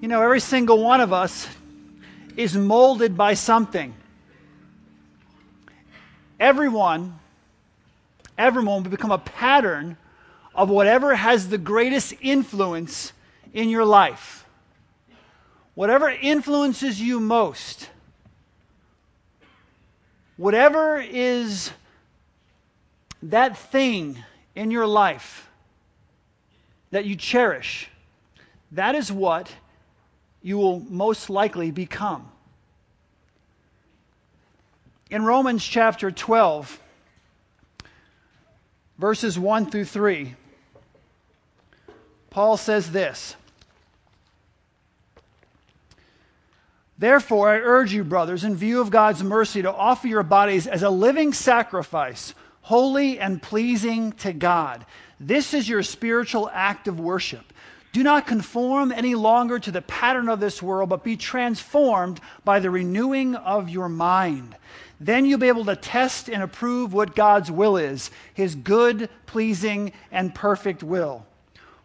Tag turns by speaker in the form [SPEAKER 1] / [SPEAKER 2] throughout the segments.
[SPEAKER 1] You know, every single one of us is molded by something. Everyone, everyone will become a pattern of whatever has the greatest influence in your life. Whatever influences you most. Whatever is that thing in your life that you cherish, that is what you will most likely become. In Romans chapter 12, verses 1 through 3, Paul says this Therefore, I urge you, brothers, in view of God's mercy, to offer your bodies as a living sacrifice, holy and pleasing to God. This is your spiritual act of worship. Do not conform any longer to the pattern of this world, but be transformed by the renewing of your mind. Then you'll be able to test and approve what God's will is, his good, pleasing, and perfect will.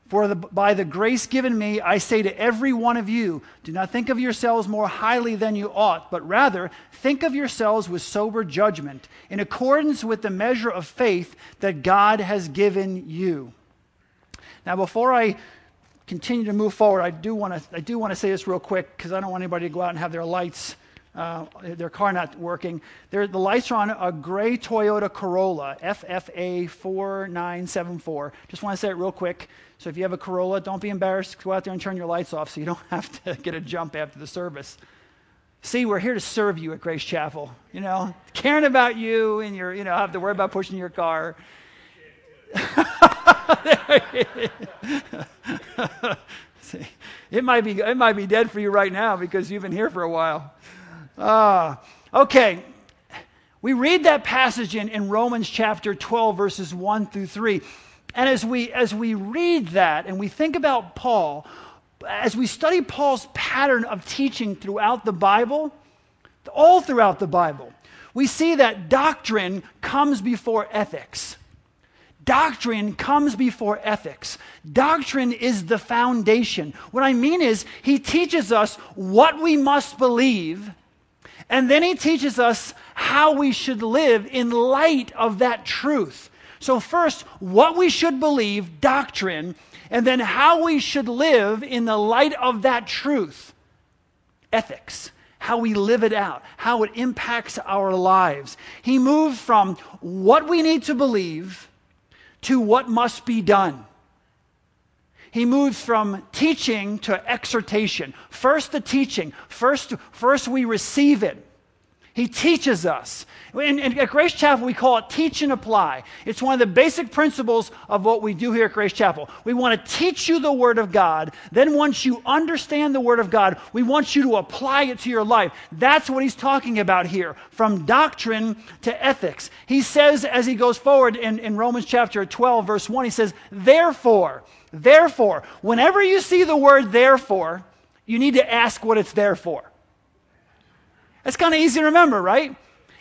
[SPEAKER 1] For the, by the grace given me, I say to every one of you, do not think of yourselves more highly than you ought, but rather think of yourselves with sober judgment, in accordance with the measure of faith that God has given you. Now, before I continue to move forward, I do want to I do want to say this real quick because I don't want anybody to go out and have their lights, uh, their car not working. The lights are on a gray Toyota Corolla FFA 4974. Just want to say it real quick. So if you have a Corolla, don't be embarrassed. Go out there and turn your lights off so you don't have to get a jump after the service. See, we're here to serve you at Grace Chapel. You know, caring about you and your, you know, have to worry about pushing your car. See, it might be it might be dead for you right now because you've been here for a while. Uh, okay, we read that passage in, in Romans chapter 12, verses 1 through 3. And as we as we read that and we think about Paul, as we study Paul's pattern of teaching throughout the Bible, all throughout the Bible, we see that doctrine comes before ethics. Doctrine comes before ethics. Doctrine is the foundation. What I mean is, he teaches us what we must believe, and then he teaches us how we should live in light of that truth. So, first, what we should believe, doctrine, and then how we should live in the light of that truth, ethics how we live it out, how it impacts our lives. He moved from what we need to believe to what must be done. He moves from teaching to exhortation. First, the teaching. First, first we receive it. He teaches us. And, at Grace Chapel, we call it teach and apply. It's one of the basic principles of what we do here at Grace Chapel. We want to teach you the Word of God. Then, once you understand the Word of God, we want you to apply it to your life. That's what he's talking about here from doctrine to ethics. He says, as he goes forward in, in Romans chapter 12, verse 1, he says, Therefore, therefore, whenever you see the word therefore, you need to ask what it's there for. That's kind of easy to remember, right?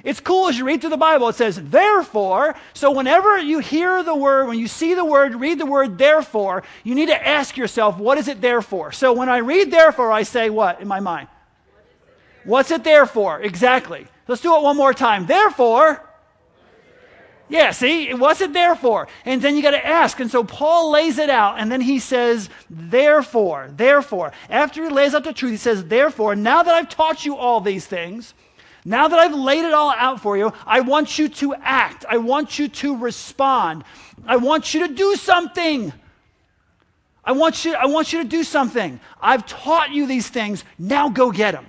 [SPEAKER 1] It's cool as you read through the Bible. It says, therefore. So whenever you hear the word, when you see the word, read the word therefore, you need to ask yourself, what is it there for? So when I read therefore, I say what in my mind? What's it there for? Exactly. Let's do it one more time. Therefore, yeah, see, what's it there for? And then you got to ask. And so Paul lays it out, and then he says, therefore, therefore. After he lays out the truth, he says, therefore, now that I've taught you all these things, now that I've laid it all out for you, I want you to act. I want you to respond. I want you to do something. I want you, I want you to do something. I've taught you these things. Now go get them.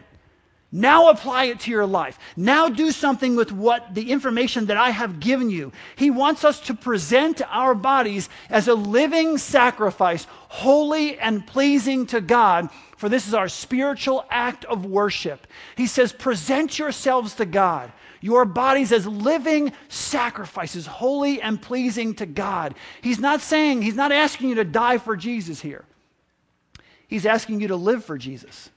[SPEAKER 1] Now apply it to your life. Now do something with what the information that I have given you. He wants us to present our bodies as a living sacrifice, holy and pleasing to God, for this is our spiritual act of worship. He says, present yourselves to God, your bodies as living sacrifices, holy and pleasing to God. He's not saying, he's not asking you to die for Jesus here. He's asking you to live for Jesus.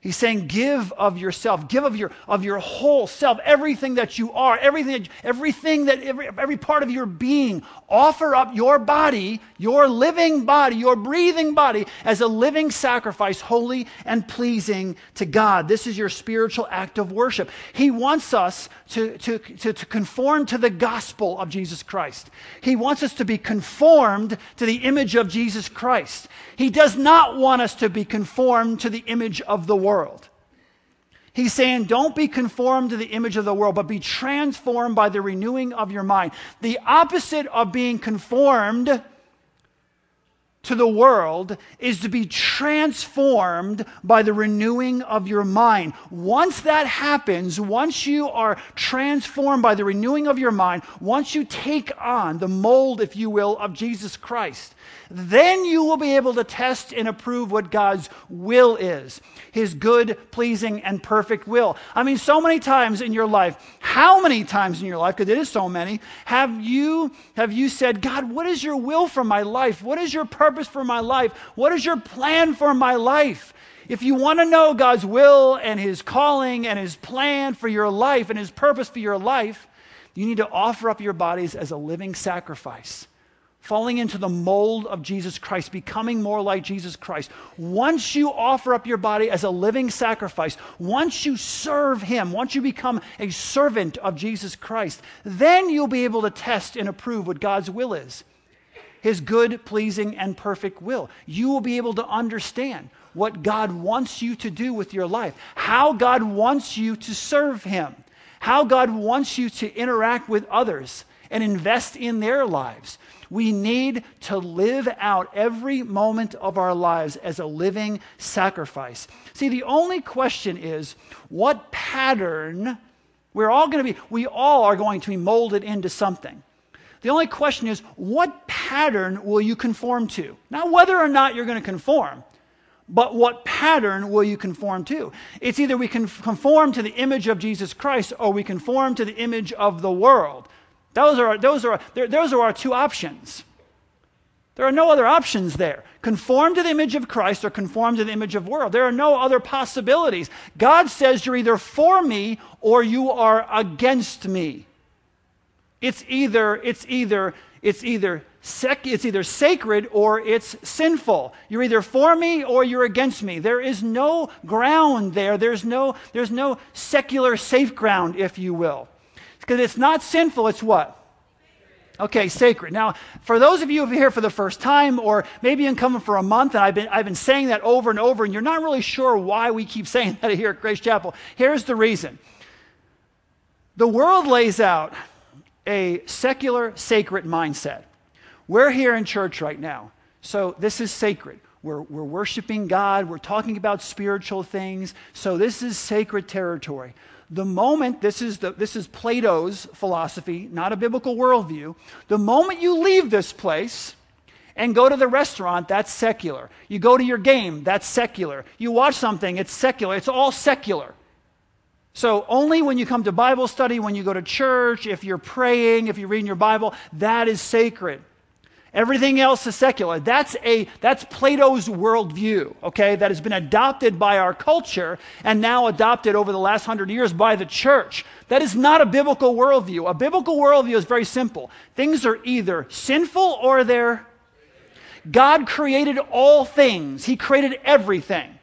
[SPEAKER 1] He's saying, give of yourself, give of your, of your whole self, everything that you are, everything, everything that, every, every part of your being. Offer up your body, your living body, your breathing body as a living sacrifice, holy and pleasing to God. This is your spiritual act of worship. He wants us to, to, to, to conform to the gospel of Jesus Christ. He wants us to be conformed to the image of Jesus Christ. He does not want us to be conformed to the image of the world. He's saying, don't be conformed to the image of the world, but be transformed by the renewing of your mind. The opposite of being conformed to the world is to be transformed by the renewing of your mind. Once that happens, once you are transformed by the renewing of your mind, once you take on the mold, if you will, of Jesus Christ, then you will be able to test and approve what God's will is his good, pleasing, and perfect will. I mean, so many times in your life, how many times in your life, because it is so many, have you, have you said, God, what is your will for my life? What is your purpose for my life? What is your plan for my life? If you want to know God's will and his calling and his plan for your life and his purpose for your life, you need to offer up your bodies as a living sacrifice falling into the mold of Jesus Christ, becoming more like Jesus Christ. Once you offer up your body as a living sacrifice, once you serve Him, once you become a servant of Jesus Christ, then you'll be able to test and approve what God's will is His good, pleasing, and perfect will. You will be able to understand what God wants you to do with your life, how God wants you to serve Him, how God wants you to interact with others and invest in their lives. We need to live out every moment of our lives as a living sacrifice. See, the only question is what pattern we're all going to be, we all are going to be molded into something. The only question is what pattern will you conform to? Not whether or not you're going to conform, but what pattern will you conform to? It's either we can conform to the image of Jesus Christ or we conform to the image of the world. Those are, those are, those are our two options. There are no other options there. Conform to the image of Christ or conform to the image of world. There are no other possibilities. God says you're either for me or you are against me. It's either, it's either, it's either sec, it's either sacred or it's sinful. You're either for me or you're against me. There is no ground there. There's no, there's no secular safe ground, if you will. Because it's not sinful, it's what? Okay, sacred. Now, for those of you who are here for the first time, or maybe you've coming for a month, and I've been, I've been saying that over and over, and you're not really sure why we keep saying that here at Grace Chapel, here's the reason. The world lays out a secular, sacred mindset. We're here in church right now, so this is sacred. We're, we're worshiping God, we're talking about spiritual things, so this is sacred territory. The moment, this is, the, this is Plato's philosophy, not a biblical worldview. The moment you leave this place and go to the restaurant, that's secular. You go to your game, that's secular. You watch something, it's secular. It's all secular. So only when you come to Bible study, when you go to church, if you're praying, if you're reading your Bible, that is sacred. Everything else is secular. That's, a, that's Plato's worldview, okay, that has been adopted by our culture and now adopted over the last hundred years by the church. That is not a biblical worldview. A biblical worldview is very simple. Things are either sinful or they're. God created all things, He created everything.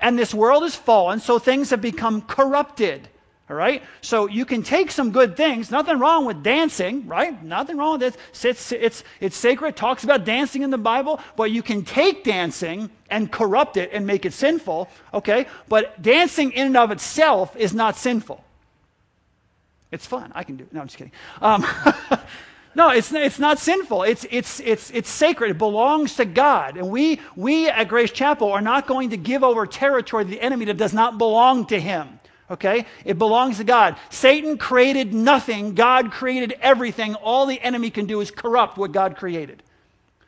[SPEAKER 1] And this world is fallen, so things have become corrupted. All right? So you can take some good things. Nothing wrong with dancing, right? Nothing wrong with it. It's, it's, it's sacred. It talks about dancing in the Bible. But you can take dancing and corrupt it and make it sinful, okay? But dancing in and of itself is not sinful. It's fun. I can do it. No, I'm just kidding. Um, no, it's, it's not sinful. It's, it's, it's, it's sacred. It belongs to God. And we, we at Grace Chapel are not going to give over territory to the enemy that does not belong to him. Okay? It belongs to God. Satan created nothing, God created everything. All the enemy can do is corrupt what God created.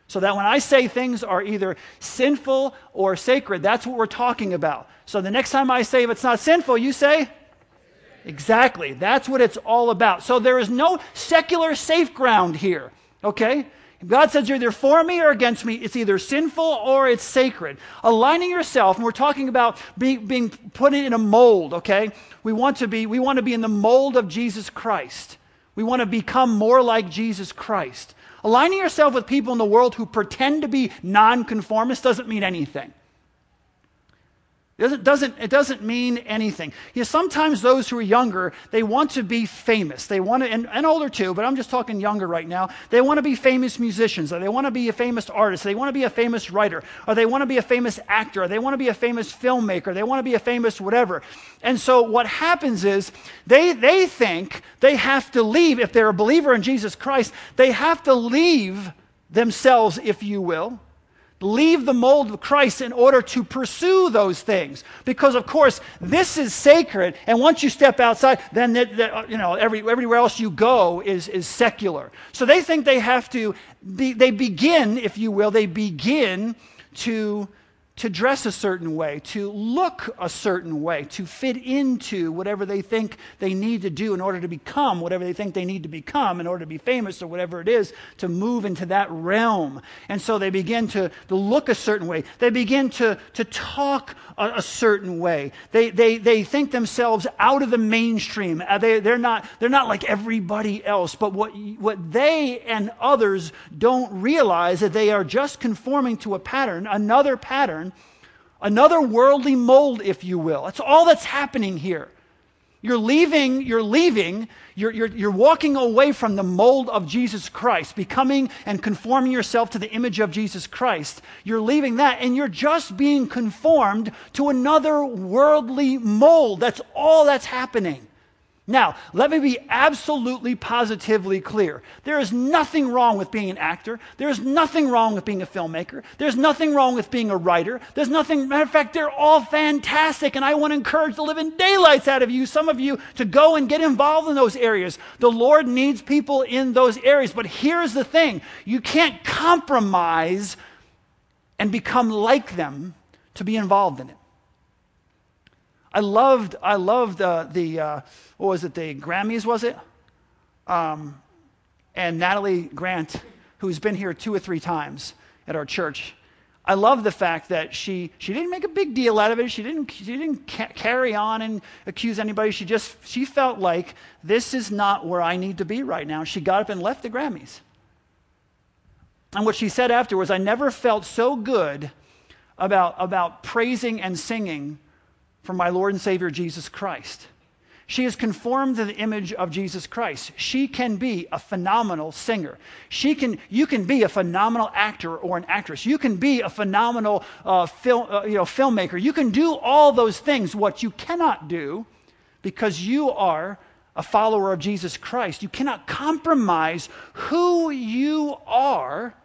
[SPEAKER 1] So that when I say things are either sinful or sacred, that's what we're talking about. So the next time I say if it's not sinful, you say? Exactly. That's what it's all about. So there is no secular safe ground here. Okay? God says you're either for me or against me. It's either sinful or it's sacred. Aligning yourself, and we're talking about be, being put in a mold, okay? We want to be, we want to be in the mold of Jesus Christ. We want to become more like Jesus Christ. Aligning yourself with people in the world who pretend to be nonconformists doesn't mean anything. It doesn't, doesn't, it doesn't mean anything. You know, sometimes those who are younger, they want to be famous. They want to, and, and older too, but I'm just talking younger right now. They want to be famous musicians, or they want to be a famous artist, they want to be a famous writer, or they want to be a famous actor, or they want to be a famous filmmaker, they want to be a famous whatever. And so what happens is they, they think they have to leave, if they're a believer in Jesus Christ, they have to leave themselves, if you will leave the mold of Christ in order to pursue those things. Because, of course, this is sacred, and once you step outside, then the, the, you know, every, everywhere else you go is, is secular. So they think they have to, be, they begin, if you will, they begin to to dress a certain way, to look a certain way, to fit into whatever they think they need to do in order to become whatever they think they need to become in order to be famous or whatever it is, to move into that realm. And so they begin to, to look a certain way. They begin to, to talk a, a certain way. They, they, they think themselves out of the mainstream. Uh, they, they're, not, they're not like everybody else. But what, what they and others don't realize is that they are just conforming to a pattern, another pattern Another worldly mold, if you will. That's all that's happening here. You're leaving, you're leaving, you're, you're, you're walking away from the mold of Jesus Christ, becoming and conforming yourself to the image of Jesus Christ. You're leaving that and you're just being conformed to another worldly mold. That's all that's happening. Now, let me be absolutely positively clear. There is nothing wrong with being an actor. There is nothing wrong with being a filmmaker. There's nothing wrong with being a writer. There's nothing, matter of fact, they're all fantastic, and I want to encourage the living daylights out of you, some of you, to go and get involved in those areas. The Lord needs people in those areas. But here's the thing you can't compromise and become like them to be involved in it. I loved, I loved uh, the, uh, what was it, the Grammys, was it? Um, and Natalie Grant, who's been here two or three times at our church. I love the fact that she, she didn't make a big deal out of it. She didn't, she didn't ca- carry on and accuse anybody. She just she felt like this is not where I need to be right now. She got up and left the Grammys. And what she said afterwards, I never felt so good about, about praising and singing from my Lord and Savior Jesus Christ. She is conformed to the image of Jesus Christ. She can be a phenomenal singer. She can, you can be a phenomenal actor or an actress. You can be a phenomenal uh, film, uh, you know, filmmaker. You can do all those things. What you cannot do, because you are a follower of Jesus Christ, you cannot compromise who you are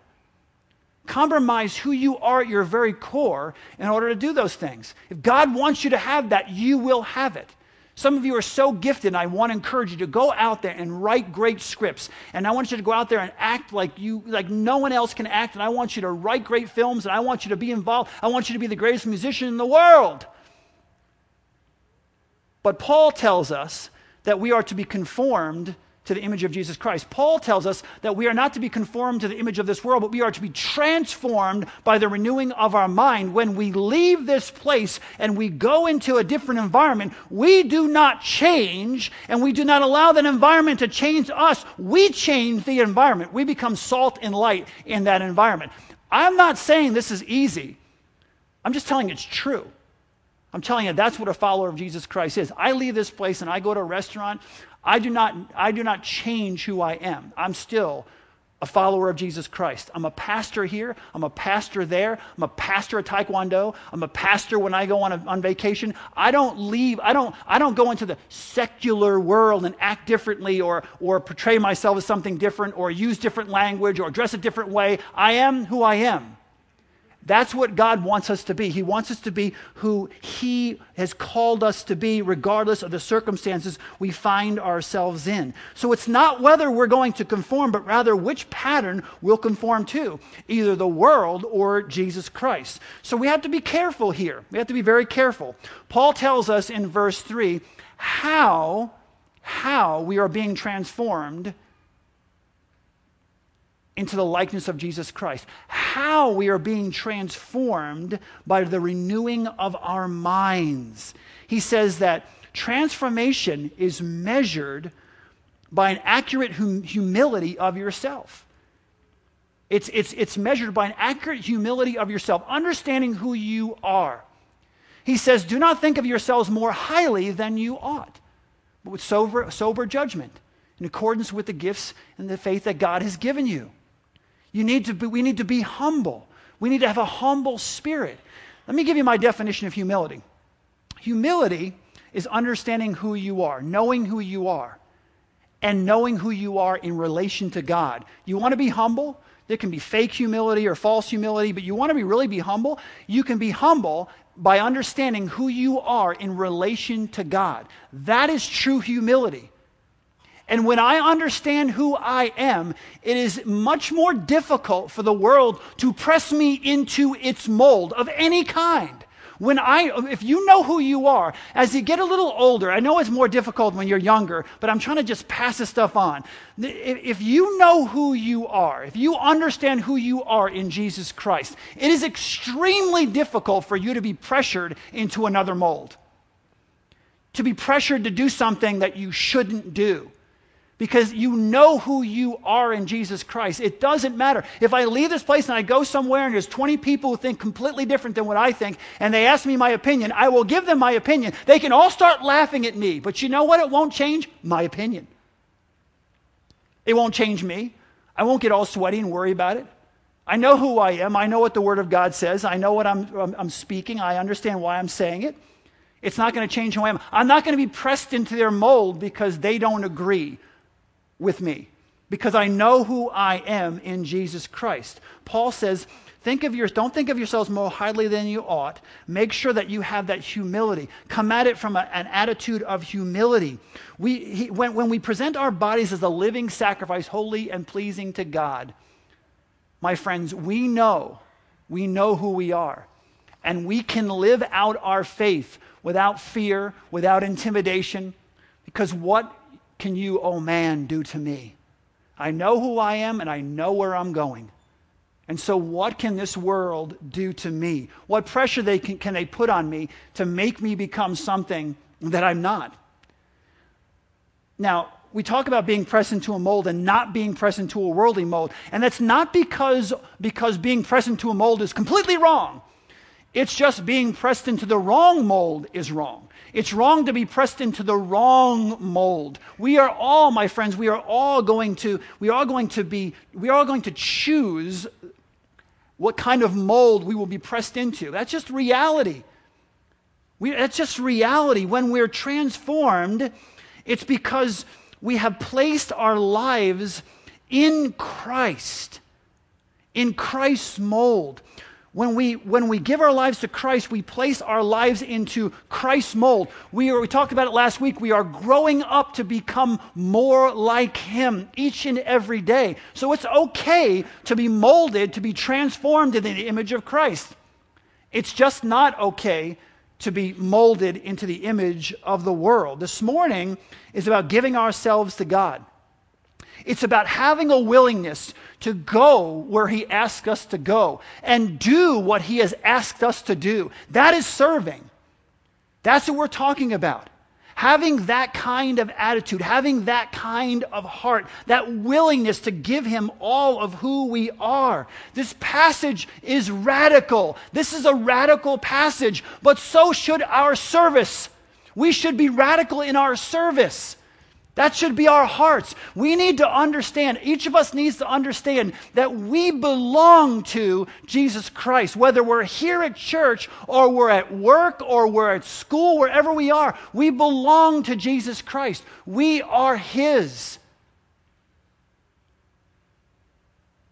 [SPEAKER 1] compromise who you are at your very core in order to do those things. If God wants you to have that, you will have it. Some of you are so gifted, and I want to encourage you to go out there and write great scripts. And I want you to go out there and act like you like no one else can act. And I want you to write great films, and I want you to be involved. I want you to be the greatest musician in the world. But Paul tells us that we are to be conformed to the image of Jesus Christ. Paul tells us that we are not to be conformed to the image of this world, but we are to be transformed by the renewing of our mind. When we leave this place and we go into a different environment, we do not change and we do not allow that environment to change us. We change the environment. We become salt and light in that environment. I'm not saying this is easy. I'm just telling it's true. I'm telling you, that's what a follower of Jesus Christ is. I leave this place and I go to a restaurant. I do not, I do not change who I am. I'm still a follower of Jesus Christ. I'm a pastor here. I'm a pastor there. I'm a pastor at Taekwondo. I'm a pastor when I go on, a, on vacation. I don't leave. I don't, I don't go into the secular world and act differently or, or portray myself as something different or use different language or dress a different way. I am who I am. That's what God wants us to be. He wants us to be who He has called us to be, regardless of the circumstances we find ourselves in. So it's not whether we're going to conform, but rather which pattern we'll conform to, either the world or Jesus Christ. So we have to be careful here. We have to be very careful. Paul tells us in verse 3 how, how we are being transformed into the likeness of Jesus Christ. How we are being transformed by the renewing of our minds. He says that transformation is measured by an accurate hum- humility of yourself. It's, it's, it's measured by an accurate humility of yourself, understanding who you are. He says, Do not think of yourselves more highly than you ought, but with sober, sober judgment, in accordance with the gifts and the faith that God has given you. You need to be, we need to be humble. We need to have a humble spirit. Let me give you my definition of humility. Humility is understanding who you are, knowing who you are, and knowing who you are in relation to God. You want to be humble? There can be fake humility or false humility, but you want to be really be humble? You can be humble by understanding who you are in relation to God. That is true humility. And when I understand who I am, it is much more difficult for the world to press me into its mold of any kind. When I, if you know who you are, as you get a little older, I know it's more difficult when you're younger, but I'm trying to just pass this stuff on. If you know who you are, if you understand who you are in Jesus Christ, it is extremely difficult for you to be pressured into another mold. To be pressured to do something that you shouldn't do because you know who you are in Jesus Christ. It doesn't matter. If I leave this place and I go somewhere and there's 20 people who think completely different than what I think and they ask me my opinion, I will give them my opinion. They can all start laughing at me, but you know what? It won't change my opinion. It won't change me. I won't get all sweaty and worry about it. I know who I am. I know what the Word of God says. I know what I'm, I'm, I'm speaking. I understand why I'm saying it. It's not going to change who I am. I'm not going to be pressed into their mold because they don't agree with me because I know who I am in Jesus Christ. Paul says, think of your, don't think of yourselves more highly than you ought. Make sure that you have that humility. Come at it from a, an attitude of humility. We, he, when, when we present our bodies as a living sacrifice, holy and pleasing to God, my friends, we know, we know who we are. And we can live out our faith without fear, without intimidation, because what can you, oh man, do to me? I know who I am and I know where I'm going. And so, what can this world do to me? What pressure they can, can they put on me to make me become something that I'm not? Now, we talk about being pressed into a mold and not being pressed into a worldly mold. And that's not because, because being pressed into a mold is completely wrong. It's just being pressed into the wrong mold is wrong. It's wrong to be pressed into the wrong mold. We are all, my friends, we are all going to, we are going to be, we are going to choose what kind of mold we will be pressed into. That's just reality. We, that's just reality. When we're transformed, it's because we have placed our lives in Christ, in Christ's mold when we, when we give our lives to Christ, we place our lives into Christ's mold. We, are, we talked about it last week. We are growing up to become more like Him each and every day. So it's okay to be molded, to be transformed into the image of Christ. It's just not okay to be molded into the image of the world. This morning is about giving ourselves to God. It's about having a willingness to go where He asks us to go and do what He has asked us to do. That is serving. That's what we're talking about. Having that kind of attitude, having that kind of heart, that willingness to give Him all of who we are. This passage is radical. This is a radical passage, but so should our service. We should be radical in our service. That should be our hearts. We need to understand, each of us needs to understand that we belong to Jesus Christ. Whether we're here at church or we're at work or we're at school, wherever we are, we belong to Jesus Christ. We are His.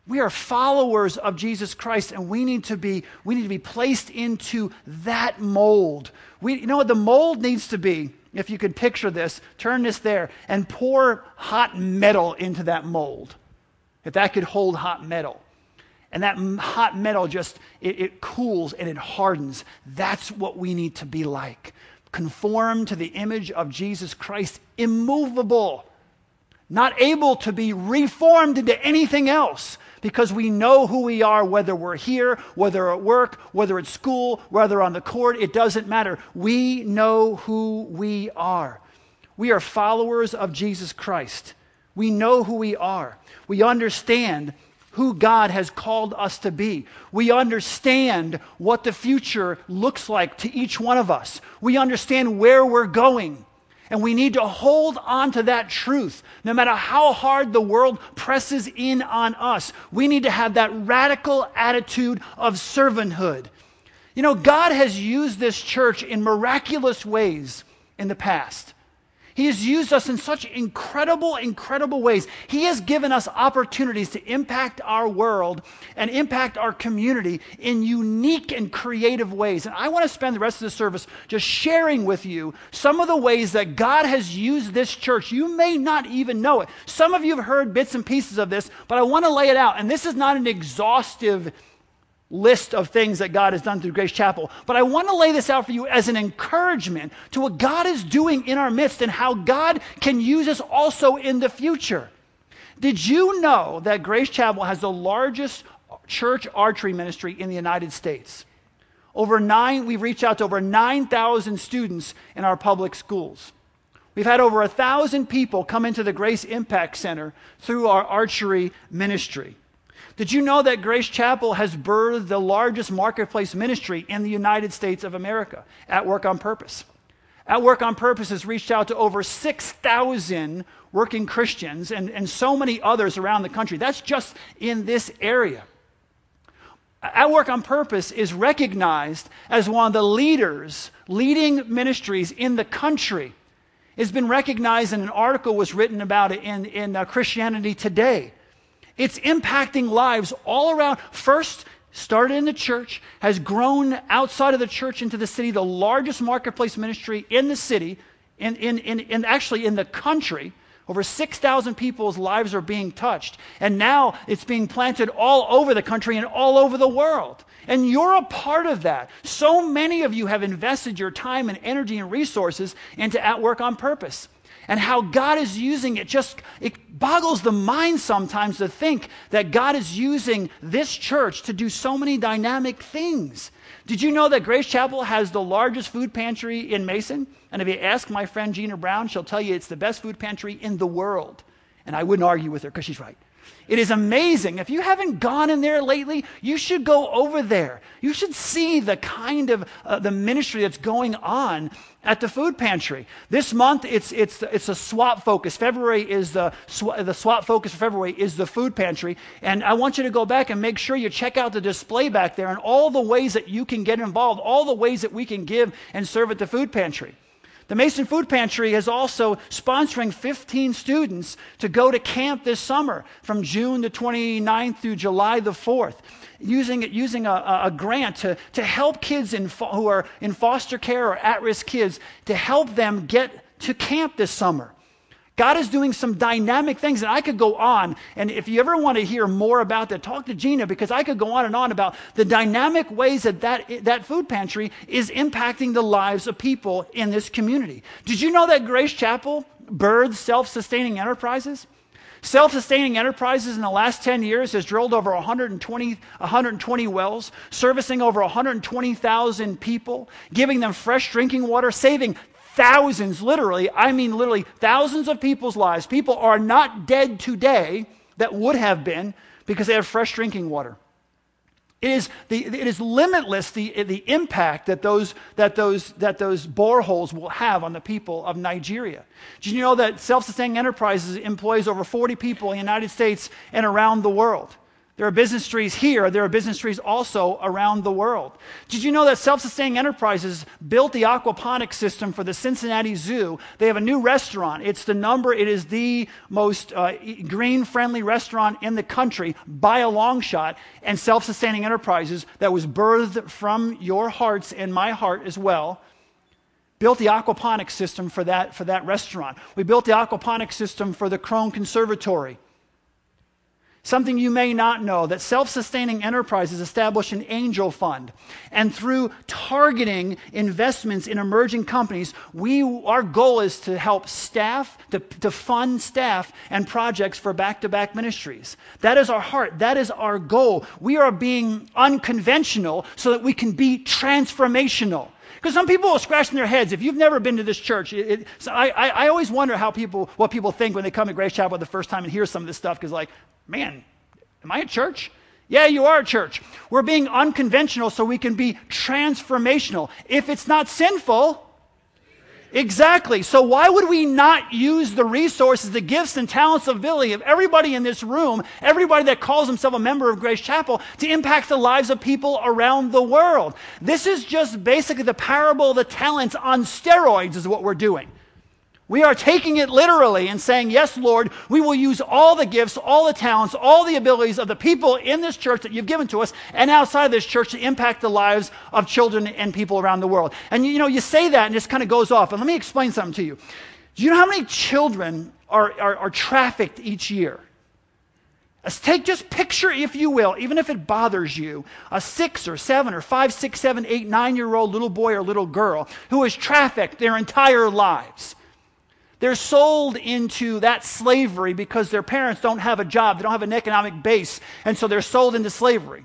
[SPEAKER 1] We are followers of Jesus Christ, and we need to be, we need to be placed into that mold. We, you know what the mold needs to be? If you could picture this, turn this there and pour hot metal into that mold. If that could hold hot metal. And that hot metal just, it, it cools and it hardens. That's what we need to be like. Conform to the image of Jesus Christ, immovable. not able to be reformed into anything else because we know who we are, whether we're here, whether at work, whether at school, whether on the court, it doesn't matter. We know who we are. We are followers of Jesus Christ. We know who we are. We understand who God has called us to be. We understand what the future looks like to each one of us. We understand where we're going. And we need to hold on to that truth. No matter how hard the world presses in on us, we need to have that radical attitude of servanthood. You know, God has used this church in miraculous ways in the past. He has used us in such incredible, incredible ways. He has given us opportunities to impact our world and impact our community in unique and creative ways. And I want to spend the rest of the service just sharing with you some of the ways that God has used this church. You may not even know it. Some of you have heard bits and pieces of this, but I want to lay it out. And this is not an exhaustive list of things that God has done through Grace Chapel. But I want to lay this out for you as an encouragement to what God is doing in our midst and how God can use us also in the future. Did you know that Grace Chapel has the largest church archery ministry in the United States? Over nine, we've reached out to over 9,000 students in our public schools. We've had over a thousand people come into the Grace Impact Center through our archery ministry. Did you know that Grace Chapel has birthed the largest marketplace ministry in the United States of America at Work on Purpose? At Work on Purpose has reached out to over 6,000 working Christians and, and so many others around the country. That's just in this area. At Work on Purpose is recognized as one of the leaders, leading ministries in the country. It's been recognized, and an article was written about it in, in uh, Christianity Today. It's impacting lives all around. First, started in the church, has grown outside of the church into the city, the largest marketplace ministry in the city, in, in, in, in actually in the country. Over 6,000 people's lives are being touched. And now it's being planted all over the country and all over the world. And you're a part of that. So many of you have invested your time and energy and resources into At Work on Purpose and how God is using it just it boggles the mind sometimes to think that God is using this church to do so many dynamic things. Did you know that Grace Chapel has the largest food pantry in Mason? And if you ask my friend Gina Brown, she'll tell you it's the best food pantry in the world. And I wouldn't argue with her because she's right. It is amazing. If you haven't gone in there lately, you should go over there. You should see the kind of uh, the ministry that's going on at the food pantry. This month, it's, it's, it's a swap focus. February is the, the swap focus for February is the food pantry. And I want you to go back and make sure you check out the display back there and all the ways that you can get involved, all the ways that we can give and serve at the food pantry. The Mason Food Pantry is also sponsoring 15 students to go to camp this summer from June the 29th through July the 4th, using, using a, a grant to, to help kids in, who are in foster care or at risk kids to help them get to camp this summer. God is doing some dynamic things, and I could go on. And if you ever want to hear more about that, talk to Gina because I could go on and on about the dynamic ways that that, that food pantry is impacting the lives of people in this community. Did you know that Grace Chapel births self sustaining enterprises? Self sustaining enterprises in the last 10 years has drilled over 120, 120 wells, servicing over 120,000 people, giving them fresh drinking water, saving thousands, literally, I mean literally thousands of people's lives. People are not dead today that would have been because they have fresh drinking water. It is, the, it is limitless the, the impact that those, that, those, that those boreholes will have on the people of Nigeria. Did you know that Self Sustaining Enterprises employs over 40 people in the United States and around the world? There are business trees here. There are business trees also around the world. Did you know that Self Sustaining Enterprises built the aquaponics system for the Cincinnati Zoo? They have a new restaurant. It's the number, it is the most uh, green friendly restaurant in the country by a long shot. And Self Sustaining Enterprises, that was birthed from your hearts and my heart as well, built the aquaponics system for that, for that restaurant. We built the aquaponics system for the Krohn Conservatory. Something you may not know that self sustaining enterprises establish an angel fund. And through targeting investments in emerging companies, we, our goal is to help staff, to, to fund staff and projects for Back2Back ministries. That is our heart. That is our goal. We are being unconventional so that we can be transformational. Because some people are scratching their heads. If you've never been to this church, it, it, so I, I, I, always wonder how people, what people think when they come to Grace Chapel the first time and hear some of this stuff. Because, like, man, am I a church? Yeah, you are a church. We're being unconventional so we can be transformational. If it's not sinful, Exactly. So, why would we not use the resources, the gifts, and talents of Billy, of everybody in this room, everybody that calls himself a member of Grace Chapel, to impact the lives of people around the world? This is just basically the parable of the talents on steroids, is what we're doing. We are taking it literally and saying, Yes, Lord, we will use all the gifts, all the talents, all the abilities of the people in this church that you've given to us and outside this church to impact the lives of children and people around the world. And you know, you say that and it just kind of goes off. And let me explain something to you. Do you know how many children are, are, are trafficked each year? Let's take just picture, if you will, even if it bothers you, a six or seven or five, six, seven, eight, nine year old little boy or little girl who is trafficked their entire lives. They're sold into that slavery because their parents don't have a job, they don't have an economic base, and so they're sold into slavery.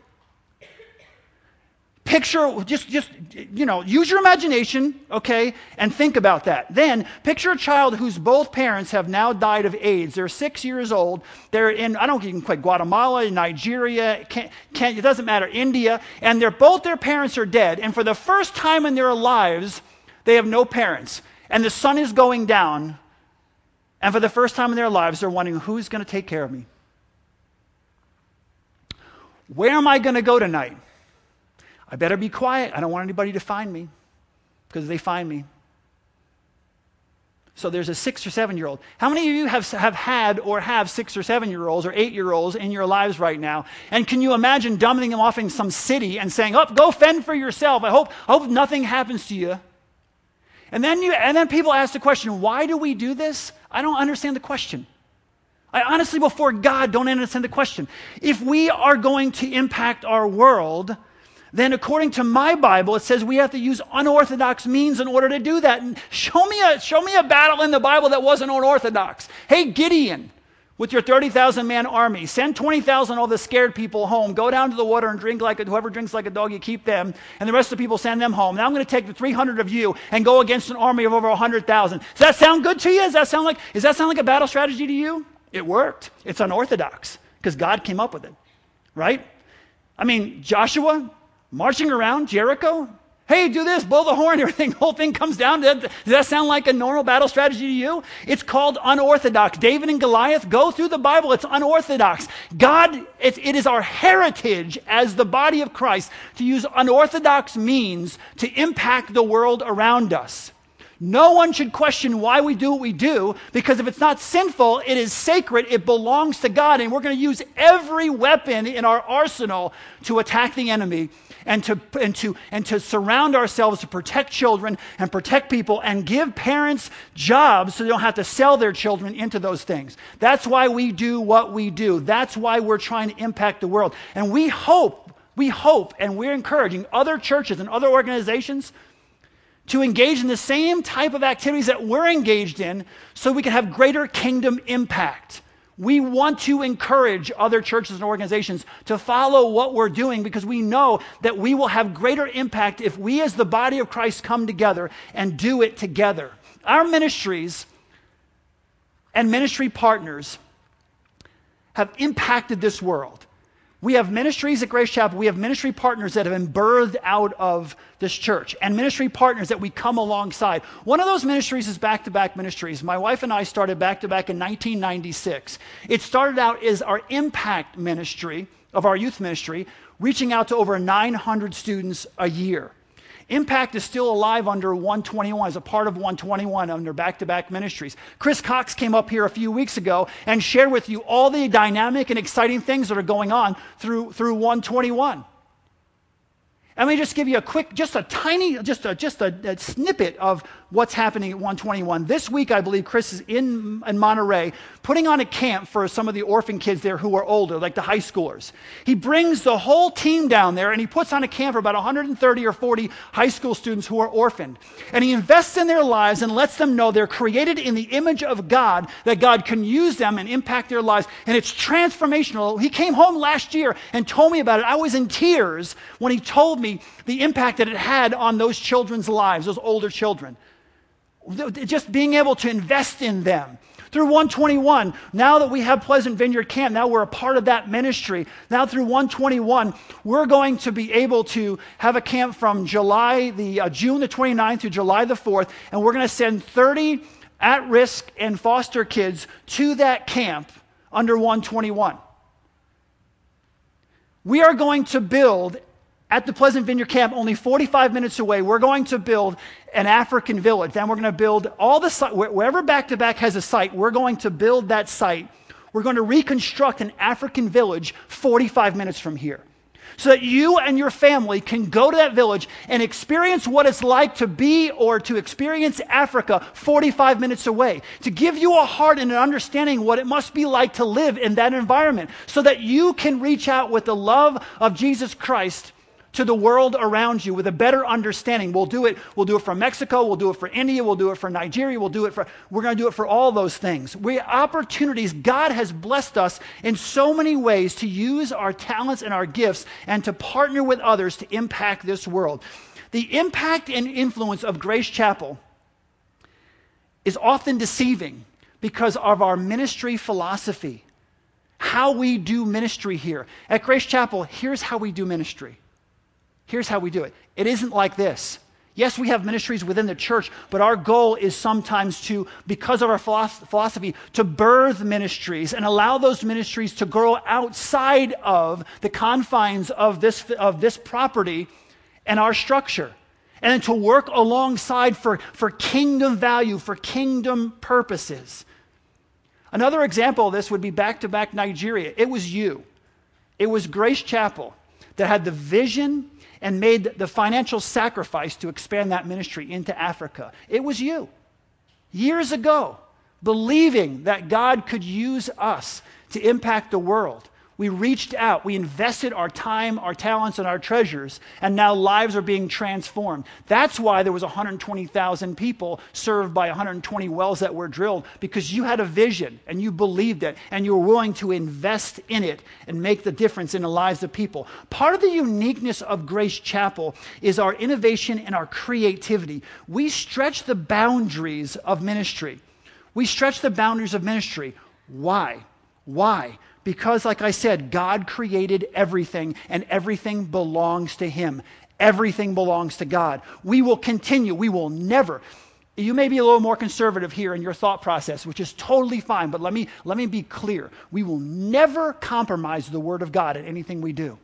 [SPEAKER 1] Picture, just, just, you know, use your imagination, okay, and think about that. Then, picture a child whose both parents have now died of AIDS. They're six years old. They're in, I don't even quite Guatemala, Nigeria, can't, can't, it doesn't matter, India, and they're, both their parents are dead. And for the first time in their lives, they have no parents. And the sun is going down, and for the first time in their lives, they're wondering who's going to take care of me? Where am I going to go tonight? I better be quiet. I don't want anybody to find me because they find me. So there's a six or seven year old. How many of you have, have had or have six or seven year olds or eight year olds in your lives right now? And can you imagine dumping them off in some city and saying, Oh, go fend for yourself. I hope, I hope nothing happens to you. And then, you, and then people ask the question, why do we do this? I don't understand the question. I honestly, before God, don't understand the question. If we are going to impact our world, then according to my Bible, it says we have to use unorthodox means in order to do that. And show me a, show me a battle in the Bible that wasn't unorthodox. Hey, Gideon, with your 30,000 man army. Send 20,000 of the scared people home. Go down to the water and drink like a, whoever drinks like a dog, you keep them. And the rest of the people send them home. Now I'm going to take the 300 of you and go against an army of over 100,000. Does that sound good to you? Does that sound like, does that sound like a battle strategy to you? It worked. It's unorthodox because God came up with it, right? I mean, Joshua marching around Jericho, hey, do this, blow the horn, everything, whole thing comes down. Does that sound like a normal battle strategy to you? It's called unorthodox. David and Goliath, go through the Bible, it's unorthodox. God, it, it is our heritage as the body of Christ to use unorthodox means to impact the world around us. No one should question why we do what we do because if it's not sinful, it is sacred, it belongs to God, and we're going to use every weapon in our arsenal to attack the enemy and to, and, to, and to surround ourselves to protect children and protect people and give parents jobs so they don't have to sell their children into those things. That's why we do what we do. That's why we're trying to impact the world. And we hope, we hope, and we're encouraging other churches and other organizations to engage in the same type of activities that we're engaged in so we can have greater kingdom impact. We want to encourage other churches and organizations to follow what we're doing because we know that we will have greater impact if we, as the body of Christ, come together and do it together. Our ministries and ministry partners have impacted this world. We have ministries at Grace Chapel. We have ministry partners that have been birthed out of this church and ministry partners that we come alongside. One of those ministries is Back2Back ministries. My wife and I started Back2Back in 1996. It started out as our impact ministry of our youth ministry, reaching out to over 900 students a year. Impact is still alive under 121, as a part of 121 under Back2Back ministries. Chris Cox came up here a few weeks ago and shared with you all the dynamic and exciting things that are going on through, through 121. Let me just give you a quick, just a tiny, just a, just a, a, snippet of what's happening at 121. This week, I believe Chris is in, in Monterrey putting on a camp for some of the orphan kids there who are older, like the high schoolers. He brings the whole team down there and he puts on a camp for about 130 or 40 high school students who are orphaned. And he invests in their lives and lets them know they're created in the image of God, that God can use them and impact their lives. And it's transformational. He came home last year and told me about it. I was in tears when he told me the impact that it had on those children's lives, those older children just being able to invest in them. Through 121, now that we have Pleasant Vineyard Camp, now we're a part of that ministry. Now through 121, we're going to be able to have a camp from July, the uh, June the 29th to July the 4th, and we're going to send 30 at-risk and foster kids to that camp under 121. We are going to build at the Pleasant Vineyard Camp, only 45 minutes away, we're going to build an African village. Then we're going to build all the site, wherever Back2Back has a site, we're going to build that site. We're going to reconstruct an African village 45 minutes from here. So that you and your family can go to that village and experience what it's like to be or to experience Africa 45 minutes away. To give you a heart and an understanding what it must be like to live in that environment. So that you can reach out with the love of Jesus Christ to the world around you with a better understanding. We'll do it. We'll do it for Mexico. We'll do it for India. We'll do it for Nigeria. We'll do it for, we're going to do it for all those things. We opportunities. God has blessed us in so many ways to use our talents and our gifts and to partner with others to impact this world. The impact and influence of Grace Chapel is often deceiving because of our ministry philosophy. How we do ministry here. At Grace Chapel, here's how we do ministry. Here's how we do it it isn't like this. Yes, we have ministries within the church, but our goal is sometimes to, because of our philosophy, to birth ministries and allow those ministries to grow outside of the confines of this, of this property and our structure. And then to work alongside for, for kingdom value, for kingdom purposes. Another example of this would be Back2Back Nigeria. It was you, it was Grace Chapel that had the vision and made the financial sacrifice to expand that ministry into Africa. It was you, years ago, believing that God could use us to impact the world. We reached out, we invested our time, our talents, and our treasures, and now lives are being transformed. That's why there was 120,000 people served by 120 wells that were drilled, because you had a vision and you believed it, and you were willing to invest in it and make the difference in the lives of people. Part of the uniqueness of Grace Chapel is our innovation and our creativity. We stretch the boundaries of ministry. We stretch the boundaries of ministry. Why? Why? Because, like I said, God created everything and everything belongs to Him. Everything belongs to God. We will continue. We will never. You may be a little more conservative here in your thought process, which is totally fine, but let me, let me be clear. We will never compromise the Word of God in anything we do.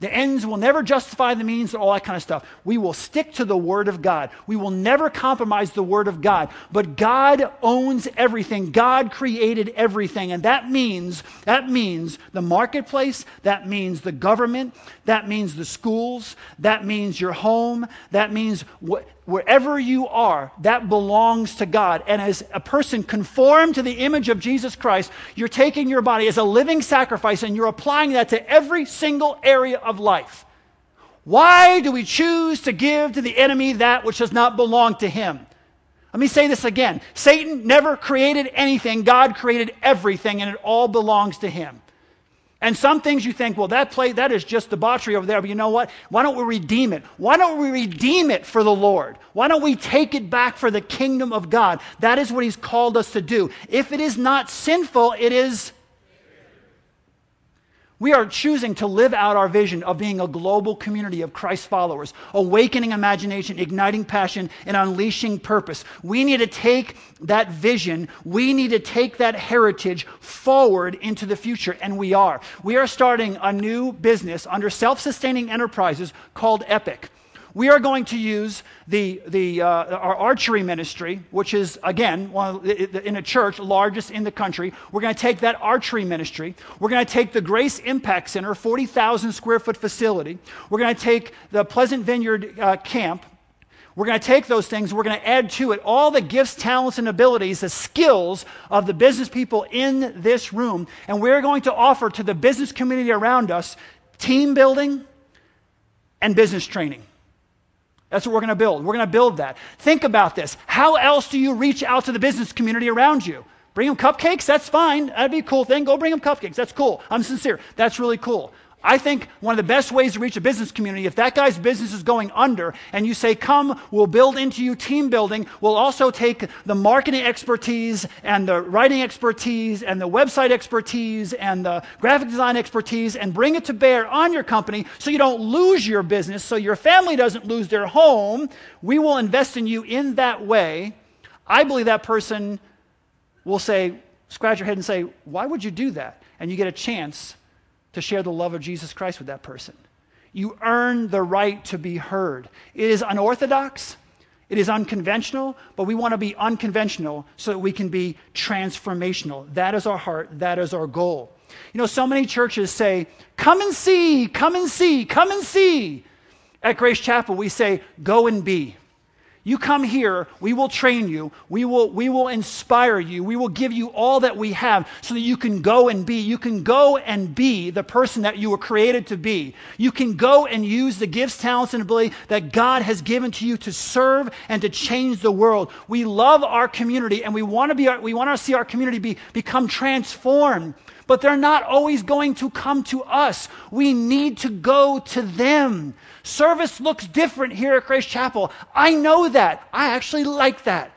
[SPEAKER 1] The ends will never justify the means, and all that kind of stuff. We will stick to the Word of God. We will never compromise the Word of God. But God owns everything. God created everything. And that means, that means the marketplace, that means the government, that means the schools, that means your home, that means what, wherever you are, that belongs to God. And as a person conformed to the image of Jesus Christ, you're taking your body as a living sacrifice and you're applying that to every single area of life. Why do we choose to give to the enemy that which does not belong to him? Let me say this again Satan never created anything, God created everything, and it all belongs to him. And some things you think, well, that play, that is just debauchery over there. But you know what? Why don't we redeem it? Why don't we redeem it for the Lord? Why don't we take it back for the kingdom of God? That is what He's called us to do. If it is not sinful, it is we are choosing to live out our vision of being a global community of Christ followers, awakening imagination, igniting passion, and unleashing purpose. We need to take that vision, we need to take that heritage forward into the future, and we are. We are starting a new business under self sustaining enterprises called Epic. We are going to use the, the, uh, our archery ministry, which is, again, of, in a church, largest in the country. We're going to take that archery ministry. We're going to take the Grace Impact Center, 40,000 square foot facility. We're going to take the Pleasant Vineyard uh, camp. We're going to take those things, we're going to add to it all the gifts, talents, and abilities, the skills of the business people in this room, and we're going to offer to the business community around us team building and business training. That's what we're going to build. We're going to build that. Think about this. How else do you reach out to the business community around you? Bring them cupcakes? That's fine. That'd be a cool thing. Go bring them cupcakes. That's cool. I'm sincere. That's really cool. I think one of the best ways to reach a business community, if that guy's business is going under and you say, Come, we'll build into you team building, we'll also take the marketing expertise and the writing expertise and the website expertise and the graphic design expertise and bring it to bear on your company so you don't lose your business, so your family doesn't lose their home. We will invest in you in that way. I believe that person will say, scratch your head and say, Why would you do that? And you get a chance to share the love of Jesus Christ with that person. You earn the right to be heard. It is unorthodox, it is unconventional, but we want to be unconventional so that we can be transformational. That is our heart, that is our goal. You know, so many churches say, Come and see, come and see, come and see. At Grace Chapel, we say, Go and be. You come here, we will train you, we will, we will inspire you, we will give you all that we have so that you can go and be. You can go and be the person that you were created to be. You can go and use the gifts, talents, and ability that God has given to you to serve and to change the world. We love our community and we want to be we want to see our community be, become transformed. But they're not always going to come to us. We need to go to them. Service looks different here at Grace Chapel. I know that. I actually like that.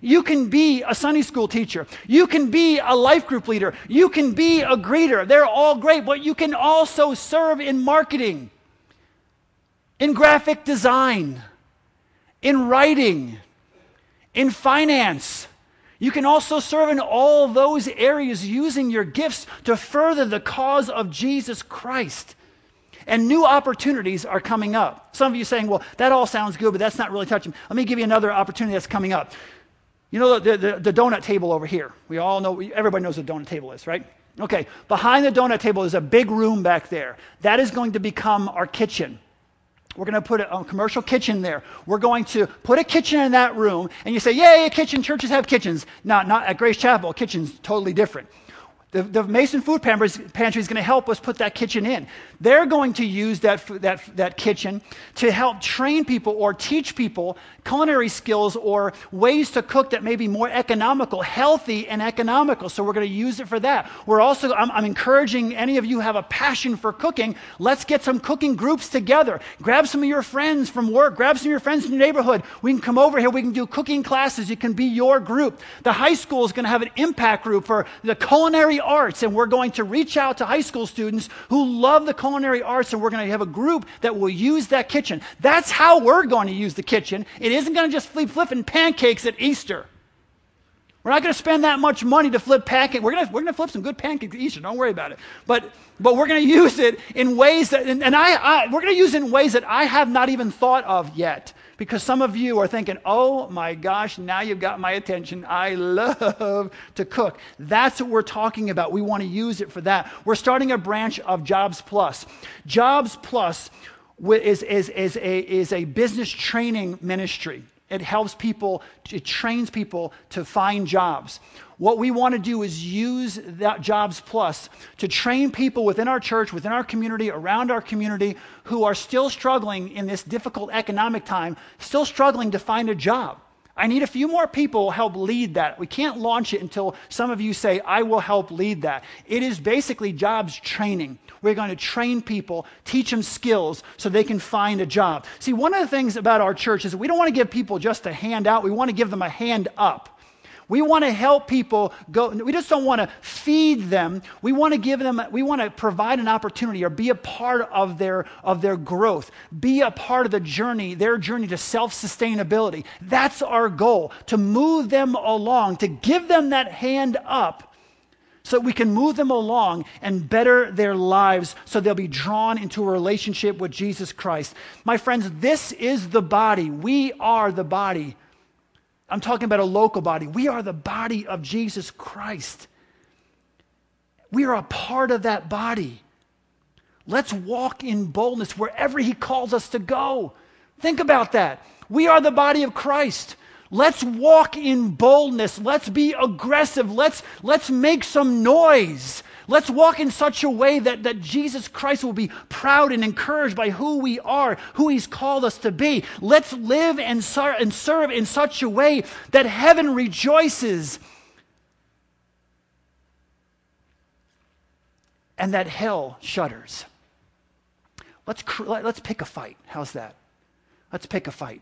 [SPEAKER 1] You can be a Sunday school teacher. You can be a life group leader. You can be a greeter. They're all great, but you can also serve in marketing, in graphic design, in writing, in finance. You can also serve in all those areas using your gifts to further the cause of Jesus Christ. And new opportunities are coming up. Some of you saying, well, that all sounds good, but that's not really touching. Let me give you another opportunity that's coming up. You know the, the, the donut table over here. We all know, everybody knows what the donut table is, right? Okay, behind the donut table is a big room back there. That is going to become our kitchen. We're going to put a, a, commercial kitchen there. We're going to put a kitchen in that room, and you say, "Yay, a kitchen! Churches have kitchens." Not, not at Grace Chapel. Kitchen's totally different. The, the Mason Food Pantry is going to help us put that kitchen in. They're going to use that, that, that kitchen to help train people or teach people culinary skills or ways to cook that may be more economical, healthy and economical. So we're going to use it for that. We're also, I'm, I'm encouraging any of you have a passion for cooking. Let's get some cooking groups together. Grab some of your friends from work, grab some of your friends in your neighborhood. We can come over here. We can do cooking classes. It can be your group. The high school is going to have an impact group for the culinary arts, and we're going to reach out to high school students who love the culinary arts, and we're going to have a group that will use that kitchen. That's how we're going to use the kitchen. It isn't going to just flip flipping pancakes at Easter. We're not going to spend that much money to flip pancakes. We're going to, we're going to flip some good pancakes at Easter. Don't worry about it. But, but we're going to use it in ways that, and, and I, I, we're going to use it in ways that I have not even thought of yet. Because some of you are thinking, oh my gosh, now you've got my attention. I love to cook. That's what we're talking about. We want to use it for that. We're starting a branch of Jobs Plus. Jobs Plus is, is, is, a, is a business training ministry. It helps people, it trains people to find jobs. What we want to do is use that Jobs Plus to train people within our church, within our community, around our community who are still struggling in this difficult economic time, still struggling to find a job. I need a few more people help lead that. We can't launch it until some of you say, I will help lead that. It is basically jobs training. We're going to train people, teach them skills so they can find a job. See, one of the things about our church is we don't want to give people just a handout, we want to give them a hand up. We want to help people go. We just don't want to feed them. We want to give them, we want to provide an opportunity or be a part of their, of their growth, be a part of the journey, their journey to self sustainability. That's our goal, to move them along, to give them that hand up so we can move them along and better their lives so they'll be drawn into a relationship with Jesus Christ. My friends, this is the body. We are the body. I'm talking about a local body. We are the body of Jesus Christ. We are a part of that body. Let's walk in boldness wherever He calls us to go. Think about that. We are the body of Christ. Let's walk in boldness. Let's be aggressive. Let's, let's make some noise. Let's walk in such a way that, that Jesus Christ will be proud and encouraged by who we are, who He's called us to be. Let's live and, ser- and serve in such a way that heaven rejoices and that hell shudders. Let's, let's pick a fight. How's that? Let's pick a fight.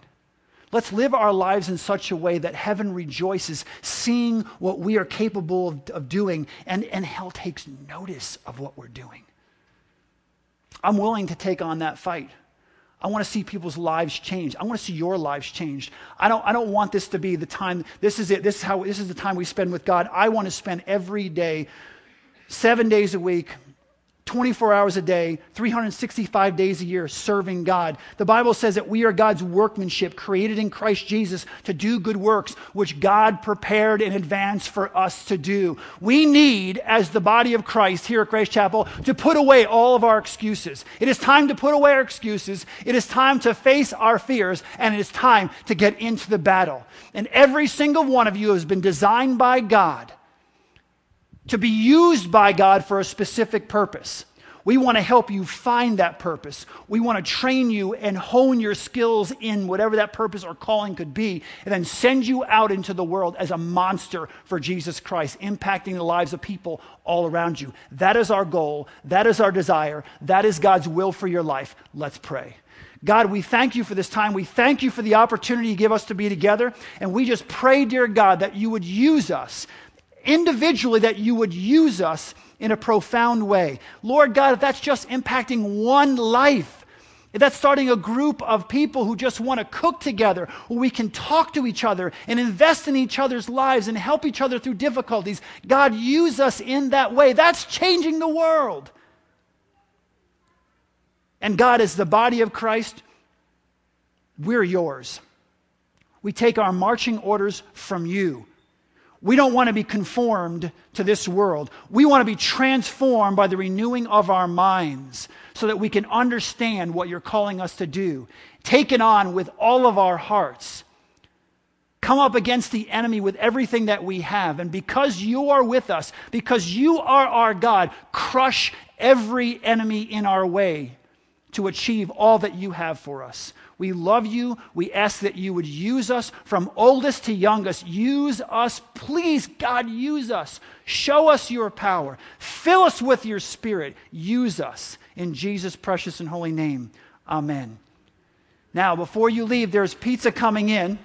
[SPEAKER 1] Let's live our lives in such a way that heaven rejoices, seeing what we are capable of, of doing, and, and hell takes notice of what we're doing. I'm willing to take on that fight. I want to see people's lives change. I want to see your lives changed. I don't, I don't want this to be the time, this is it, this is how this is the time we spend with God. I want to spend every day, seven days a week, 24 hours a day, 365 days a year, serving God. The Bible says that we are God's workmanship, created in Christ Jesus to do good works, which God prepared in advance for us to do. We need, as the body of Christ here at Grace Chapel, to put away all of our excuses. It is time to put away our excuses. It is time to face our fears, and it is time to get into the battle. And every single one of you has been designed by God to be used by God for a specific purpose. We want to help you find that purpose. We want to train you and hone your skills in whatever that purpose or calling could be, and then send you out into the world as a monster for Jesus Christ, impacting the lives of people all around you. That is our goal. That is our desire. That is God's will for your life. Let's pray. God, we thank you for this time. We thank you for the opportunity you give us to be together. And we just pray, dear God, that you would use us, individually that you would use us in a profound way. Lord God, if that's just impacting one life, if that's starting a group of people who just want to cook together, where we can talk to each other and invest in each other's lives and help each other through difficulties, God, use us in that way. That's changing the world. And God, as the body of Christ, we're yours. We take our marching orders from you. We don't want to be conformed to this world. We want to be transformed by the renewing of our minds so that we can understand what you're calling us to do. Take it on with all of our hearts. Come up against the enemy with everything that we have. And because you are with us, because you are our God, crush every enemy in our way to achieve all that you have for us. We love you. We ask that you would use us from oldest to youngest. Use us. Please, God, use us. Show us your power. Fill us with your spirit. Use us. In Jesus' precious and holy name. Amen. Now, before you leave, there's pizza coming in.